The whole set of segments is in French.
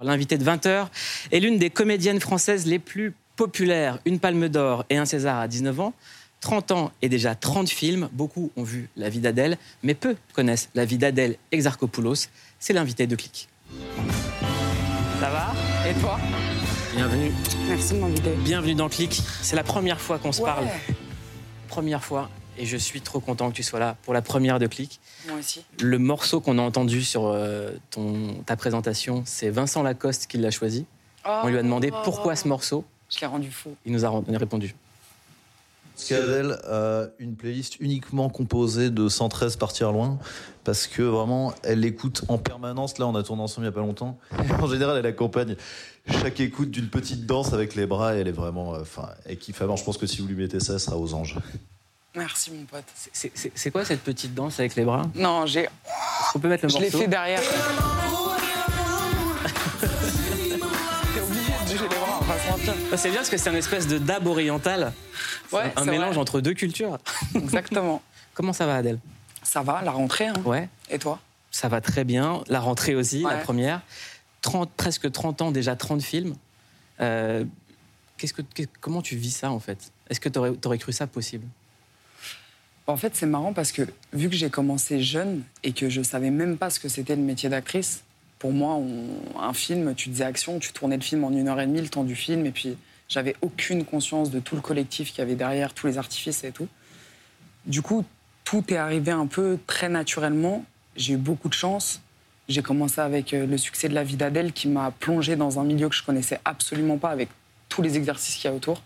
L'invité de 20h est l'une des comédiennes françaises les plus populaires. Une palme d'or et un César à 19 ans. 30 ans et déjà 30 films. Beaucoup ont vu La vie d'Adèle, mais peu connaissent La vie d'Adèle Exarchopoulos. C'est l'invité de Clic. Ça va? Et toi? Bienvenue. Merci de m'inviter. Bienvenue dans Clic. C'est la première fois qu'on se Ouais. parle. Première fois. Et je suis trop content que tu sois là pour la première de Clic. Moi aussi. Le morceau qu'on a entendu sur euh, ton, ta présentation, c'est Vincent Lacoste qui l'a choisi. On lui a demandé pourquoi ce morceau. Je l'ai rendu fou. Il nous a répondu. Qu'Adèle a une playlist uniquement composée de 113 Partir Loin, parce que vraiment, elle l'écoute en permanence. Là, on a tourné ensemble il n'y a pas longtemps. En général, elle accompagne chaque écoute d'une petite danse avec les bras, et elle est vraiment. euh, Enfin, elle kiffe. Alors, je pense que si vous lui mettez ça, elle sera aux anges. Merci, mon pote. C'est- quoi cette petite danse avec les bras? Non, j'ai, Est-ce qu'on peut mettre le je l'ai morceau? fait derrière. T'es obligé de bouger les bras, on va se mentir. Ah, C'est bien parce que c'est une espèce de dab oriental. Ouais, un mélange vrai. entre deux cultures. Exactement. Comment ça va, Adèle? Ça va, la rentrée, hein. Ouais, Et toi? Ça va très bien. La rentrée aussi, la première. 30, presque 30 ans, déjà 30 films. Euh, que, comment tu vis ça, en fait? Est-ce que tu aurais, cru ça possible? En fait, c'est marrant parce que vu que j'ai commencé jeune et que je savais même pas ce que c'était le métier d'actrice, pour moi, un film, tu disais action, tu tournais le film en une heure et demie, le temps du film, et puis j'avais aucune conscience de tout le collectif qu'il y avait derrière, tous les artifices et tout. Du coup, tout est arrivé un peu très naturellement. J'ai eu beaucoup de chance. J'ai commencé avec euh, le succès de La vie d'Adèle qui m'a plongé dans un milieu que je connaissais absolument pas avec tous les exercices qu'il y a autour.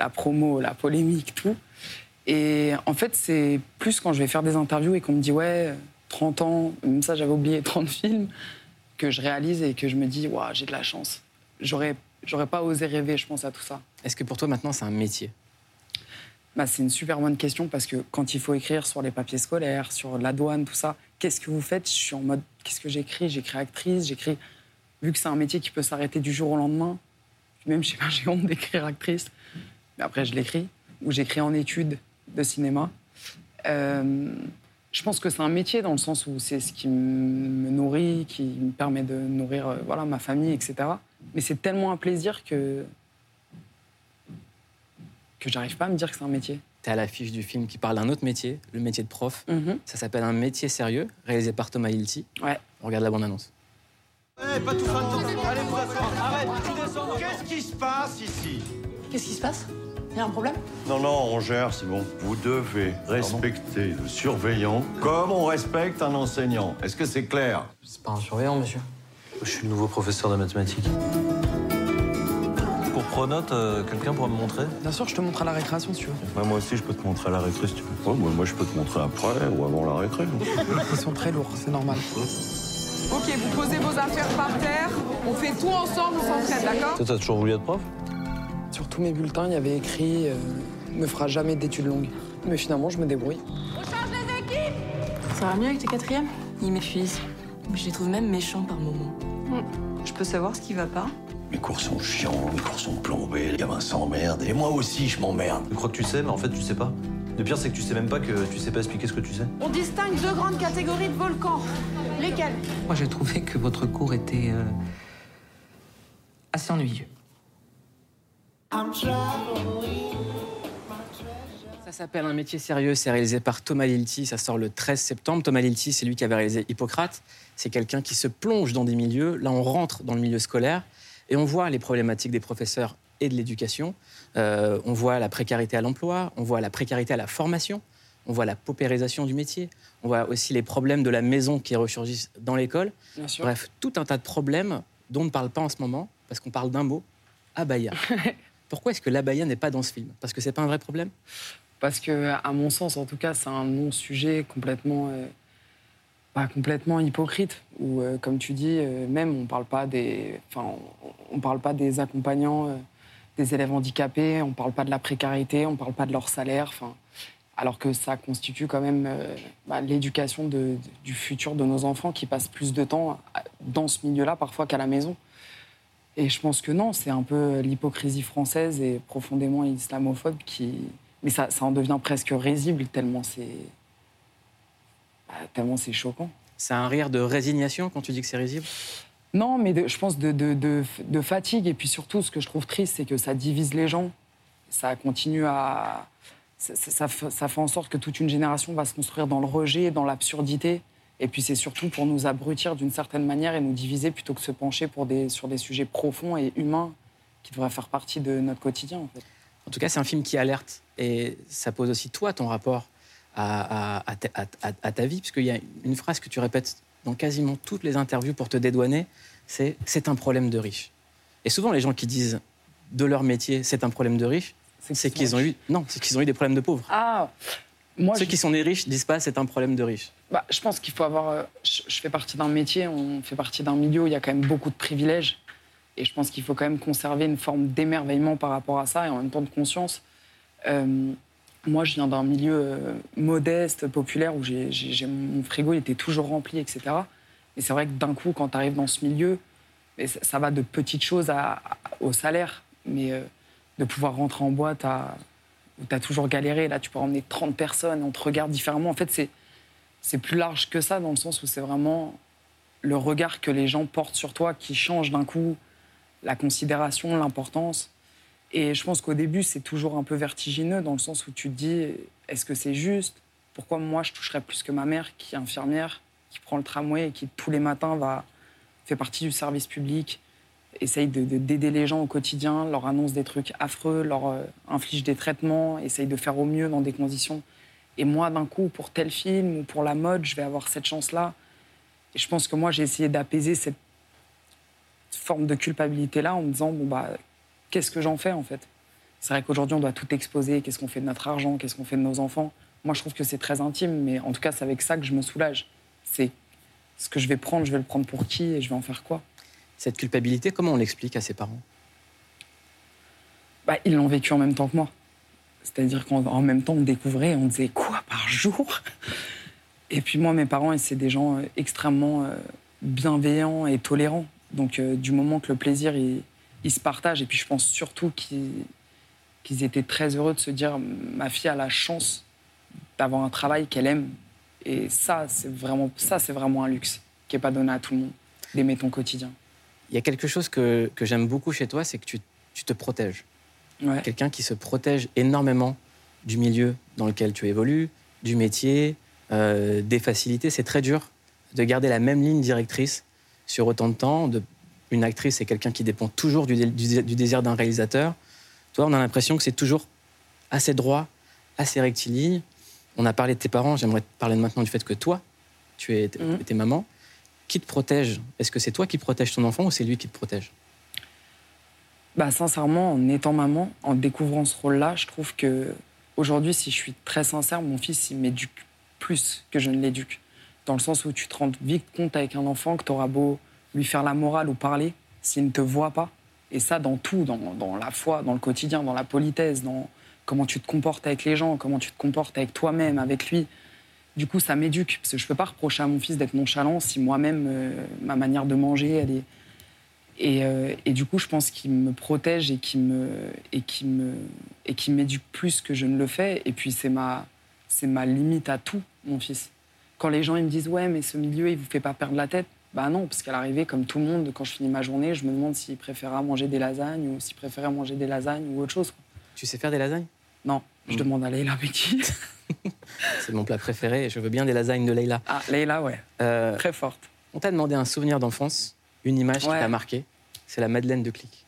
La promo, la polémique, tout. Et en fait, c'est plus quand je vais faire des interviews et qu'on me dit ouais, 30 ans, même ça j'avais oublié 30 films, que je réalise et que je me dis waouh, j'ai de la chance. J'aurais, j'aurais pas osé rêver, je pense à tout ça. Est-ce que pour toi, maintenant, c'est un métier? Bah, c'est une super bonne question parce que quand il faut écrire sur les papiers scolaires, sur la douane, tout ça, qu'est-ce que vous faites? Je suis en mode qu'est-ce que j'écris? J'écris actrice, j'écris. Vu que c'est un métier qui peut s'arrêter du jour au lendemain, même je sais pas, j'ai honte d'écrire actrice. Mais après, je l'écris. Ou j'écris en études de cinéma. Euh, je pense que c'est un métier dans le sens où c'est ce qui me nourrit, qui me permet de nourrir euh, voilà, ma famille, etc. Mais c'est tellement un plaisir que que j'arrive pas à me dire que c'est un métier. Tu es à l'affiche du film qui parle d'un autre métier, le métier de prof. Mhm. Ça s'appelle Un métier sérieux, réalisé par Thomas Hilty. Ouais. On regarde la bande-annonce. Qu'est-ce qui se passe ici? Qu'est-ce qui se passe? Il y a un problème? Non, non, on gère, c'est bon. Vous devez respecter le surveillant comme on respecte un enseignant. Est-ce que c'est clair? C'est pas un surveillant, monsieur. Je suis le nouveau professeur de mathématiques. Pour Pronote, euh, quelqu'un pourra me montrer? Bien sûr, je te montre à la récréation si tu veux. Ouais, Moi aussi, je peux te montrer à la récré si tu veux. Ouais, moi, moi, je peux te montrer après ou avant la récré. Ils sont très lourds, c'est normal. Ok, vous posez vos affaires par terre, on fait tout ensemble, on s'entraide, d'accord? Toi, t'as toujours voulu être prof? Tous mes bulletins, il y avait écrit euh, ne fera jamais d'études longues. Mais finalement, je me débrouille. Ça va mieux avec tes quatrièmes? Il m'épuise. Je les trouve même méchants par moments. Je peux savoir ce qui va pas? Mes cours sont chiants, mes cours sont plombés, les gamins s'emmerdent. Et moi aussi, je m'emmerde. Tu crois que tu sais, mais en fait, tu sais pas. Le pire, c'est que tu sais même pas que tu sais pas expliquer ce que tu sais. On distingue deux grandes catégories de volcans. Lesquelles? Moi, j'ai trouvé que votre cours était euh, assez ennuyeux. Ça s'appelle Un métier sérieux, c'est réalisé par Thomas Lilty, ça sort le 13 septembre. Thomas Lilty, c'est lui qui avait réalisé Hippocrate. C'est quelqu'un qui se plonge dans des milieux. Là, on rentre dans le milieu scolaire et on voit les problématiques des professeurs et de l'éducation. Euh, on voit la précarité à l'emploi, on voit la précarité à la formation, on voit la paupérisation du métier, on voit aussi les problèmes de la maison qui ressurgissent dans l'école. Bref, tout un tas de problèmes dont on ne parle pas en ce moment, parce qu'on parle d'un mot, abaya. Pourquoi est-ce que l'abaya n'est pas dans ce film? Parce que c'est pas un vrai problème? Parce que, à mon sens, en tout cas, c'est un non-sujet complètement, euh, complètement hypocrite. Euh, comme tu dis, euh, même on parle pas des, enfin, on, parle pas des accompagnants, des élèves handicapés, on parle pas de la précarité, on parle pas de leur salaire. Enfin, alors que ça constitue quand même bah, l'éducation du futur de nos enfants qui passent plus de temps dans ce milieu-là parfois qu'à la maison. Et je pense que non, c'est un peu l'hypocrisie française et profondément islamophobe qui. Mais ça, ça en devient presque risible tellement c'est. bah, tellement c'est choquant. C'est un rire de résignation quand tu dis que c'est risible? Non, mais de- je pense de, de- de- de fatigue. Et puis surtout, ce que je trouve triste, c'est que ça divise les gens. Ça continue à. Ça, ça- ça fait- ça fait en sorte que toute une génération va se construire dans le rejet, dans l'absurdité. Et puis c'est surtout pour nous abrutir d'une certaine manière et nous diviser plutôt que se pencher pour des, sur des sujets profonds et humains qui devraient faire partie de notre quotidien. En fait. En tout cas, c'est un film qui alerte et ça pose aussi toi ton rapport à, à- à ta- à ta vie, puisqu'il y a une phrase que tu répètes dans quasiment toutes les interviews pour te dédouaner, c'est c'est un problème de riche. Et souvent, les gens qui disent de leur métier c'est un problème de riche, c'est qu'ils ont eu non, c'est qu'ils ont eu des problèmes de pauvres. Ah, moi, Ceux je- qui sont nés riches disent pas c'est un problème de riche. Bah, je pense qu'il faut avoir. euh, Je, je fais partie d'un métier, on fait partie d'un milieu où il y a quand même beaucoup de privilèges. Et je pense qu'il faut quand même conserver une forme d'émerveillement par rapport à ça et en même temps de conscience. Euh, moi, je viens d'un milieu euh, modeste, populaire, où mon frigo il était toujours rempli, etc. Et c'est vrai que d'un coup, quand tu arrives dans ce milieu, mais ça, ça va de petites choses à- à- au salaire. Mais euh, de pouvoir rentrer en boîte à, où tu as toujours galéré, là, tu peux emmener 30 personnes, on te regarde différemment. En fait, c'est c'est plus large que ça, dans le sens où c'est vraiment le regard que les gens portent sur toi qui change d'un coup, la considération, l'importance. Et je pense qu'au début, c'est toujours un peu vertigineux, dans le sens où tu te dis, est-ce que c'est juste? Pourquoi moi, je toucherais plus que ma mère, qui est infirmière, qui prend le tramway et qui, tous les matins, va, fait partie du service public, essaye de- de- d'aider les gens au quotidien, leur annonce des trucs affreux, leur euh, inflige des traitements, essaye de faire au mieux dans des conditions et moi, d'un coup, pour tel film ou pour la mode, je vais avoir cette chance-là. Et je pense que moi, j'ai essayé d'apaiser cette forme de culpabilité-là en me disant, bon, bah, qu'est-ce que j'en fais, en fait? C'est vrai qu'aujourd'hui, on doit tout exposer. Qu'est-ce qu'on fait de notre argent? Qu'est-ce qu'on fait de nos enfants? Moi, je trouve que c'est très intime, mais en tout cas, c'est avec ça que je me soulage. C'est ce que je vais prendre, je vais le prendre pour qui et je vais en faire quoi? Cette culpabilité, comment on l'explique à ses parents? Bah, ils l'ont vécu en même temps que moi. C'est-à-dire qu'en en même temps, on découvrait, on disait quoi par jour? Et puis moi, mes parents, c'est des gens euh, extrêmement euh, bienveillants et tolérants. Donc euh, du moment que le plaisir, il, il se partage, et puis je pense surtout qu'ils étaient très heureux de se dire, ma fille a la chance d'avoir un travail qu'elle aime. Et ça, c'est vraiment, ça, c'est vraiment un luxe qui n'est pas donné à tout le monde, d'aimer ton quotidien. Il y a quelque chose que, que j'aime beaucoup chez toi, c'est que tu, tu te protèges. Ouais. Quelqu'un qui se protège énormément du milieu dans lequel tu évolues, du métier, euh, des facilités. C'est très dur de garder la même ligne directrice sur autant de temps. De, une actrice, c'est quelqu'un qui dépend toujours du, dé- du- du désir d'un réalisateur. Toi, on a l'impression que c'est toujours assez droit, assez rectiligne. On a parlé de tes parents, j'aimerais te parler maintenant du fait que toi, tu es, Mhm. t'es maman. Qui te protège? Est-ce que c'est toi qui protèges ton enfant ou c'est lui qui te protège? Bah, sincèrement, en étant maman, en découvrant ce rôle-là, je trouve que aujourd'hui, si je suis très sincère, mon fils, il m'éduque plus que je ne l'éduque. Dans le sens où tu te rends vite compte avec un enfant que tu auras beau lui faire la morale ou parler, s'il ne te voit pas. Et ça, dans tout, dans, dans la foi, dans le quotidien, dans la politesse, dans comment tu te comportes avec les gens, comment tu te comportes avec toi-même, avec lui. Du coup, ça m'éduque. Parce que je ne peux pas reprocher à mon fils d'être nonchalant si moi-même, euh, ma manière de manger, elle est, et, euh, et du coup, je pense qu'il me protège et qu'il me et qui me et qui m'éduque plus que je ne le fais. Et puis c'est ma c'est ma limite à tout, mon fils. Quand les gens ils me disent ouais, mais ce milieu il vous fait pas perdre la tête, bah non, parce qu'à l'arrivée, comme tout le monde, quand je finis ma journée, je me demande s'il préférait manger des lasagnes ou s'il préférait manger des lasagnes ou autre chose. quoi. Tu sais faire des lasagnes? Non, je Mm. demande à Leïla Bekti. C'est mon plat préféré et je veux bien des lasagnes de Leïla. ah, Leïla, ouais, Euh, très forte. on t'a demandé un souvenir d'enfance, une image qui t'a marqué. C'est la Madeleine de Clic.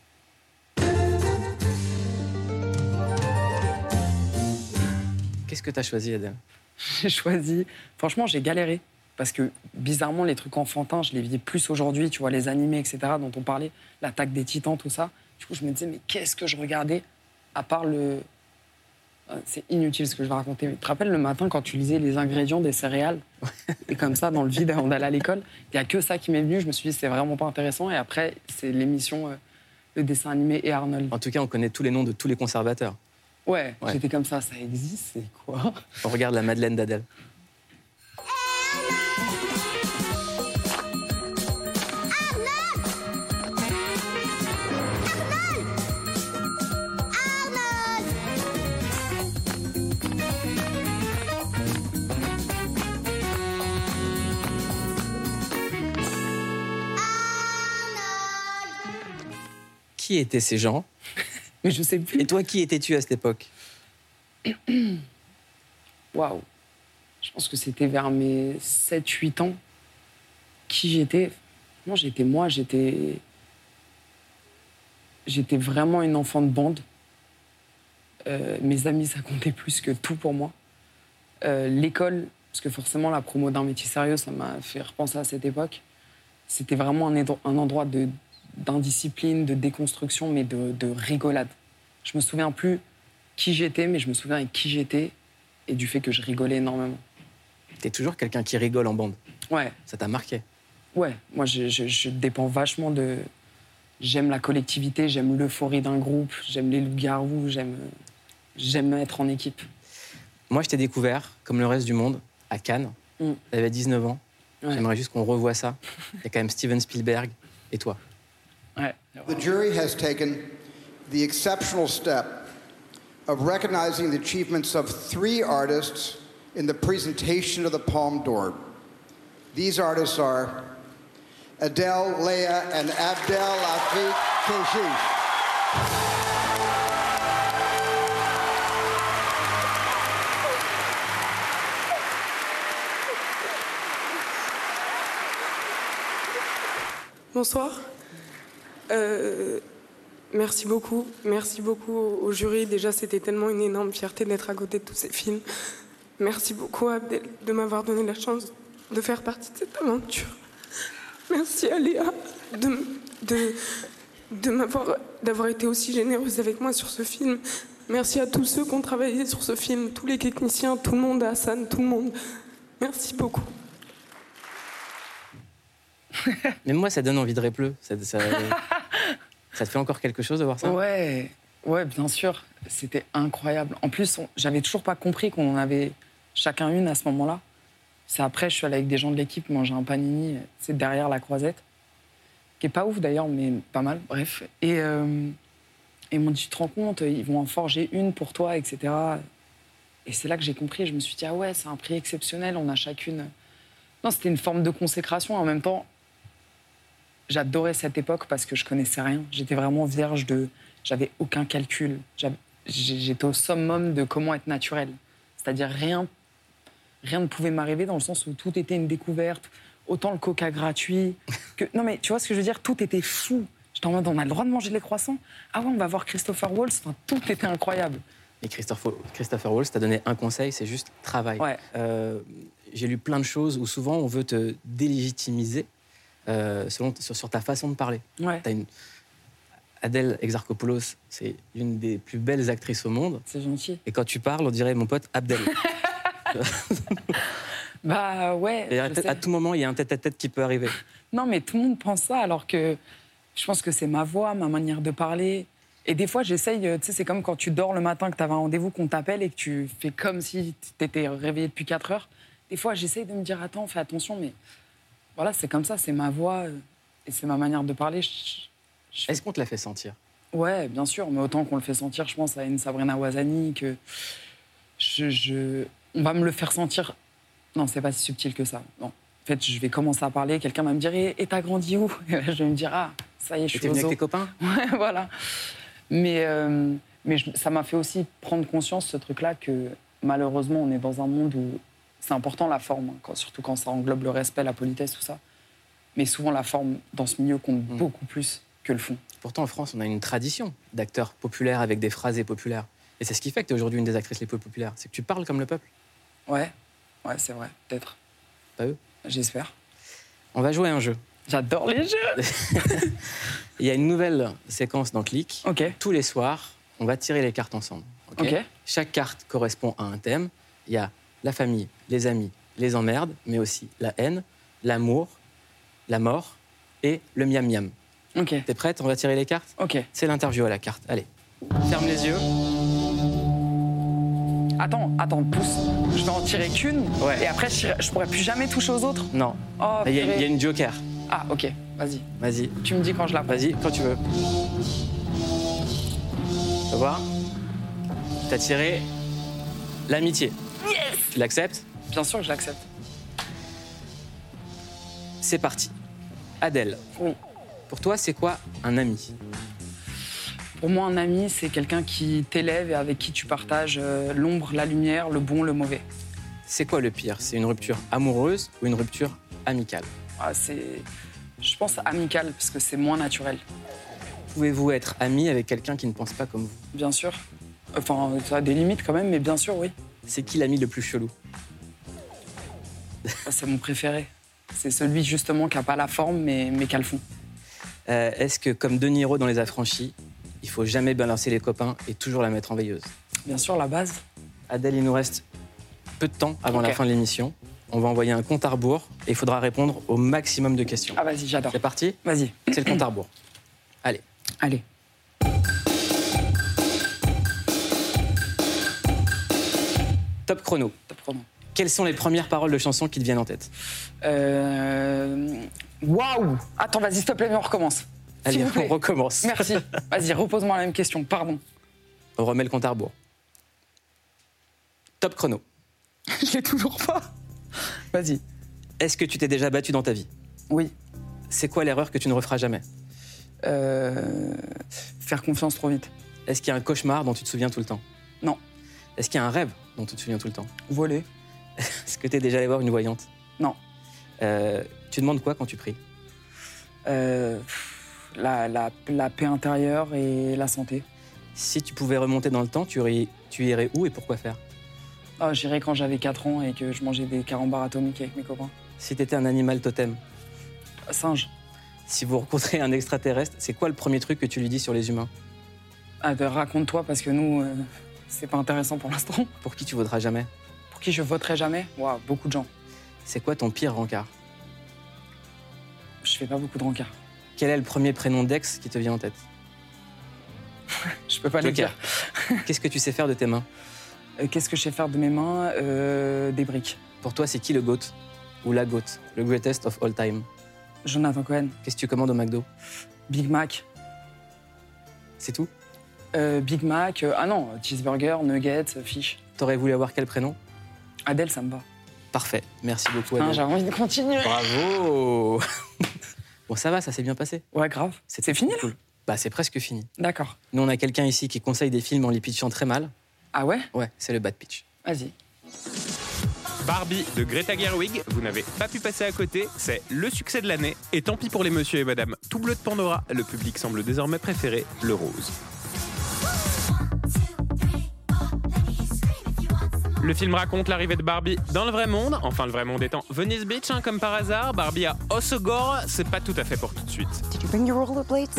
Qu'est-ce que t'as choisi, Adèle? J'ai choisi. Franchement, j'ai galéré. Parce que bizarrement, les trucs enfantins, je les vis plus aujourd'hui. Tu vois, les animés, etc., dont on parlait, l'attaque des titans, tout ça. Du coup, je me disais, mais qu'est-ce que je regardais? À part le. C'est inutile ce que je vais raconter. Mais tu te rappelles le matin quand tu lisais les ingrédients des céréales? Et comme ça, dans le vide, on allait à l'école. Il n'y a que ça qui m'est venu. Je me suis dit, c'est vraiment pas intéressant. Et après, c'est l'émission, euh, le dessin animé et Arnold. En tout cas, on connaît tous les noms de tous les conservateurs. Ouais, Ouais. j'étais comme ça. Ça existe, c'est quoi? On regarde la Madeleine d'Adèle. Qui étaient ces gens? Mais je sais plus. Et toi, qui étais-tu à cette époque? Waouh. Je pense que c'était vers mes 7-8 ans. Qui j'étais? Moi, j'étais moi, j'étais. J'étais vraiment une enfant de bande. Euh, mes amis, ça comptait plus que tout pour moi. Euh, L'école, parce que forcément, la promo d'un métier sérieux, ça m'a fait repenser à cette époque. C'était vraiment un, un endroit de- d'indiscipline, de déconstruction, mais de, de rigolade. Je me souviens plus qui j'étais, mais je me souviens avec qui j'étais et du fait que je rigolais énormément. T'es toujours quelqu'un qui rigole en bande. Ouais, Ça t'a marqué. ouais. Moi, je, je- je dépends vachement de. J'aime la collectivité, j'aime l'euphorie d'un groupe, j'aime les loups-garous, j'aime. J'aime être en équipe. Moi, je t'ai découvert, comme le reste du monde, à Cannes. Mm. T'avais 19 ans. Ouais. J'aimerais juste qu'on revoie ça. Il y a quand même Steven Spielberg et toi. Ouais. The jury has taken the exceptional step of recognizing the achievements of three artists in the presentation of the Palme d'Or. These artists are Adele, Leah, and Abdel Afik Keshish. Bonsoir. Euh, merci beaucoup. Merci beaucoup au au jury. Déjà, c'était tellement une énorme fierté d'être à côté de tous ces films. Merci beaucoup à Abdel de m'avoir donné la chance de faire partie de cette aventure. Merci à Léa de, m- de, de m'avoir, d'avoir été aussi généreuse avec moi sur ce film. Merci à tous ceux qui ont travaillé sur ce film, tous les techniciens, tout le monde, Hassan, tout le monde. Merci beaucoup. Même moi, ça donne envie de répleu. Ça, ça- ça te fait encore quelque chose de voir ça? Ouais, ouais, bien sûr. C'était incroyable. En plus, on- j'avais toujours pas compris qu'on en avait chacun une à ce moment-là. C'est après, je suis allée avec des gens de l'équipe manger un panini, c'est derrière la croisette, qui est pas ouf d'ailleurs, mais pas mal. Bref, et euh, et ils m'ont dit, tu te rends compte, ils vont en forger une pour toi, etc. Et c'est là que j'ai compris. Je me suis dit, ah ouais, c'est un prix exceptionnel. On a chacune. Non, c'était une forme de consécration. En même temps, j'adorais cette époque parce que je connaissais rien. J'étais vraiment vierge de. J'avais aucun calcul. J'étais au summum de comment être naturel. C'est-à-dire rien, rien ne pouvait m'arriver dans le sens où tout était une découverte. Autant le coca gratuit que. Non, mais tu vois ce que je veux dire? Tout était fou. J'étais en mode, on a le droit de manger les croissants? Ah ouais, on va voir Christopher Waltz. Enfin, tout était incroyable. Et Christopher, Christopher Waltz t'a donné un conseil, c'est juste travail. Ouais. Euh, J'ai lu plein de choses où souvent on veut te délégitimiser euh, selon, sur, sur ta façon de parler. Ouais. Une... Adèle Exarchopoulos, c'est une des plus belles actrices au monde. C'est gentil. Et quand tu parles, on dirait mon pote Abdel. Bah ouais. Et à tout moment, il y a un tête-à-tête qui peut arriver. Non, mais tout le monde pense ça, alors que je pense que c'est ma voix, ma manière de parler. Et des fois, j'essaye, euh, tu sais, c'est comme quand tu dors le matin, que tu avais un rendez-vous, qu'on t'appelle et que tu fais comme si tu étais réveillé depuis 4 heures. Des fois, j'essaye de me dire, attends, fais attention, mais voilà, c'est comme ça, c'est ma voix euh, et c'est ma manière de parler. Je- je- Est-ce qu'on te l'a fait sentir? Ouais, bien sûr, mais autant qu'on le fait sentir, je pense à une Sabrina Ouazani, que je, je- on va me le faire sentir. Non, c'est pas si subtil que ça. Non. En fait, je vais commencer à parler, quelqu'un va me dire Et et t'as grandi où? Et là, je vais me dire Ah, ça y est, je suis venu avec tes copains? Ouais, voilà. Mais, euh, mais ça m'a fait aussi prendre conscience, ce truc-là, que malheureusement, on est dans un monde où c'est important la forme, hein, quand- surtout quand ça englobe le respect, la politesse, tout ça. Mais souvent, la forme dans ce milieu compte Mm. beaucoup plus que le fond. Pourtant, en France, on a une tradition d'acteurs populaires avec des phrasés populaires. Et c'est ce qui fait que tu es aujourd'hui une des actrices les plus populaires. C'est que tu parles comme le peuple. Ouais, ouais, c'est vrai, peut-être. Pas eux J'espère. On va jouer à un jeu. J'adore les jeux. Il y a une nouvelle séquence dans Click. Ok. Tous les soirs, on va tirer les cartes ensemble. ok Ok. Chaque carte correspond à un thème. Il y a la famille, les amis, les emmerdes, mais aussi la haine, l'amour, la mort et le miam miam. Ok. T'es prête On va tirer les cartes? Ok. C'est l'interview à la carte. Allez, ferme les yeux. Attends, attends, pousse. Je vais en tirer qu'une. Ouais. Et après, je, je pourrais plus jamais toucher aux autres. Non. Oh, Il y, a- il y a une joker. Ah, ok. Vas-y. Vas-y, Tu me dis quand je la prends. vas-y, quand tu veux. Tu vas voir T'as tiré l'amitié. Yes Tu l'acceptes? Bien sûr que je l'accepte. C'est parti. Adèle, Oui. pour toi, c'est quoi un ami? Pour moi, un ami, c'est quelqu'un qui t'élève et avec qui tu partages euh, l'ombre, la lumière, le bon, le mauvais. C'est quoi le pire? C'est une rupture amoureuse ou une rupture amicale? Ah, c'est, je pense, amical, parce que c'est moins naturel. Pouvez-vous être ami avec quelqu'un qui ne pense pas comme vous? Bien sûr. Enfin, ça a des limites quand même, mais bien sûr, oui. C'est qui l'ami le plus chelou? C'est mon préféré. C'est celui justement qui n'a pas la forme, mais, mais qui a le fond. Euh, Est-ce que, comme De Niro dans Les Affranchis, il faut jamais balancer les copains et toujours la mettre en veilleuse? Bien sûr, la base. Adèle, il nous reste peu de temps avant la fin de l'émission. On va envoyer un compte à rebours et il faudra répondre au maximum de questions. Ah, vas-y, j'adore. C'est parti? Vas-y. C'est le compte à rebours. Allez. Allez. Top chrono. Top chrono. Quelles sont les premières paroles de chansons qui te viennent en tête Euh... Waouh Attends, vas-y, s'il te plaît, mais on recommence. Allez, on recommence. Merci. Vas-y, repose-moi la même question, pardon. On remet le compte à rebours. Top chrono. Je l'ai toujours pas. Vas-y. Est-ce que tu t'es déjà battu dans ta vie Oui. C'est quoi l'erreur que tu ne referas jamais Euh... Faire confiance trop vite. Est-ce qu'il y a un cauchemar dont tu te souviens tout le temps Non. Est-ce qu'il y a un rêve dont tu te souviens tout le temps Voler. Est-ce que tu es déjà allé voir une voyante? Non. Euh, tu demandes quoi quand tu pries? Euh... La, la, la paix intérieure et la santé. Si tu pouvais remonter dans le temps, tu irais, tu irais où et pourquoi faire? Ah, J'irais quand j'avais 4 ans et que je mangeais des carambars atomiques avec mes copains. Si tu étais un animal totem? Singe. Si vous rencontrez un extraterrestre, c'est quoi le premier truc que tu lui dis sur les humains? Ah, ben, raconte-toi parce que nous, euh, c'est pas intéressant pour l'instant. Pour qui tu voudras jamais? Pour qui je voterai jamais Waouh, beaucoup de gens. C'est quoi ton pire rencard? Je fais pas beaucoup de rencard. Quel est le premier prénom d'ex qui te vient en tête? Je peux pas le dire. Qu'est-ce que tu sais faire de tes mains? Euh, Qu'est-ce que je sais faire de mes mains? Euh, Des briques. Pour toi, c'est qui le GOAT? Ou la GOAT? Le greatest of all time? Jonathan Cohen. Qu'est-ce que tu commandes au McDo? Big Mac. C'est tout? Euh, Big Mac. ah non, cheeseburger, nuggets, fish. T'aurais voulu avoir quel prénom? Adèle, ça me va. Parfait. Merci beaucoup, Putain, Adèle. J'ai envie de continuer. Bravo Bon, ça va, ça s'est bien passé. Ouais, grave. C'est fini, là. Bah, c'est presque fini. D'accord. Nous, on a quelqu'un ici qui conseille des films en les pitchant très mal. Ah ouais? Ouais, c'est le bad pitch. Vas-y. Barbie de Greta Gerwig, vous n'avez pas pu passer à côté, c'est le succès de l'année. Et tant pis pour les monsieur et madame tout bleu de Pandora, le public semble désormais préférer le rose. Le film raconte l'arrivée de Barbie dans le vrai monde, enfin le vrai monde étant Venice Beach, hein, comme par hasard. Barbie à Osogor, c'est pas tout à fait pour tout de suite. Did you bring your rollerblades?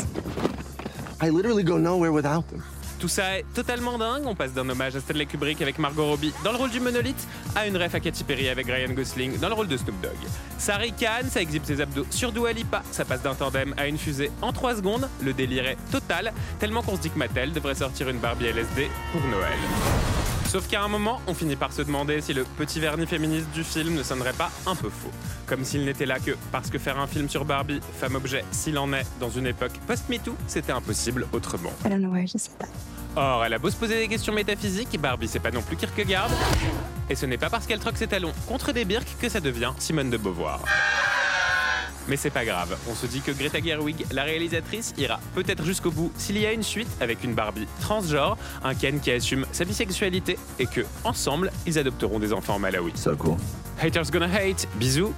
I literally go nowhere without them. Tout ça est totalement dingue. On passe d'un hommage à Stanley Kubrick avec Margot Robbie dans le rôle du monolithe à une ref à Katy Perry avec Ryan Gosling dans le rôle de Snoop Dogg. Ça ricane, ça exhibe ses abdos sur Dua Lipa, ça passe d'un tandem à une fusée en 3 secondes. Le délire est total, tellement qu'on se dit que Mattel devrait sortir une Barbie LSD pour Noël. Sauf qu'à un moment, on finit par se demander si le petit vernis féministe du film ne sonnerait pas un peu faux. Comme s'il n'était là que parce que faire un film sur Barbie, femme objet, s'il en est, dans une époque post-MeToo, c'était impossible autrement. I don't know. Or, elle a beau se poser des questions métaphysiques, Barbie c'est pas non plus Kierkegaard. Et ce n'est pas parce qu'elle troque ses talons contre des birques que ça devient Simone de Beauvoir. Mais c'est pas grave, on se dit que Greta Gerwig, la réalisatrice, ira peut-être jusqu'au bout s'il y a une suite avec une Barbie transgenre, un Ken qui assume sa bisexualité et que, ensemble, ils adopteront des enfants malawi. Ça quoi Haters gonna hate, bisous.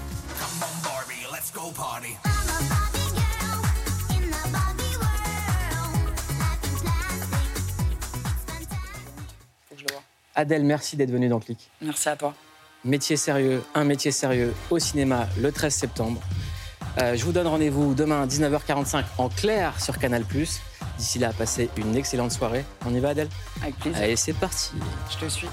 Faut que je le vois. Adèle, merci d'être venue dans Click. Merci à toi. Métier sérieux, un métier sérieux au cinéma le 13 septembre. Euh, je vous donne rendez-vous demain à 19h45 en clair sur Canal+. D'ici là, passez une excellente soirée. On y va Adèle? Avec plaisir. Allez, c'est parti. Je te suis.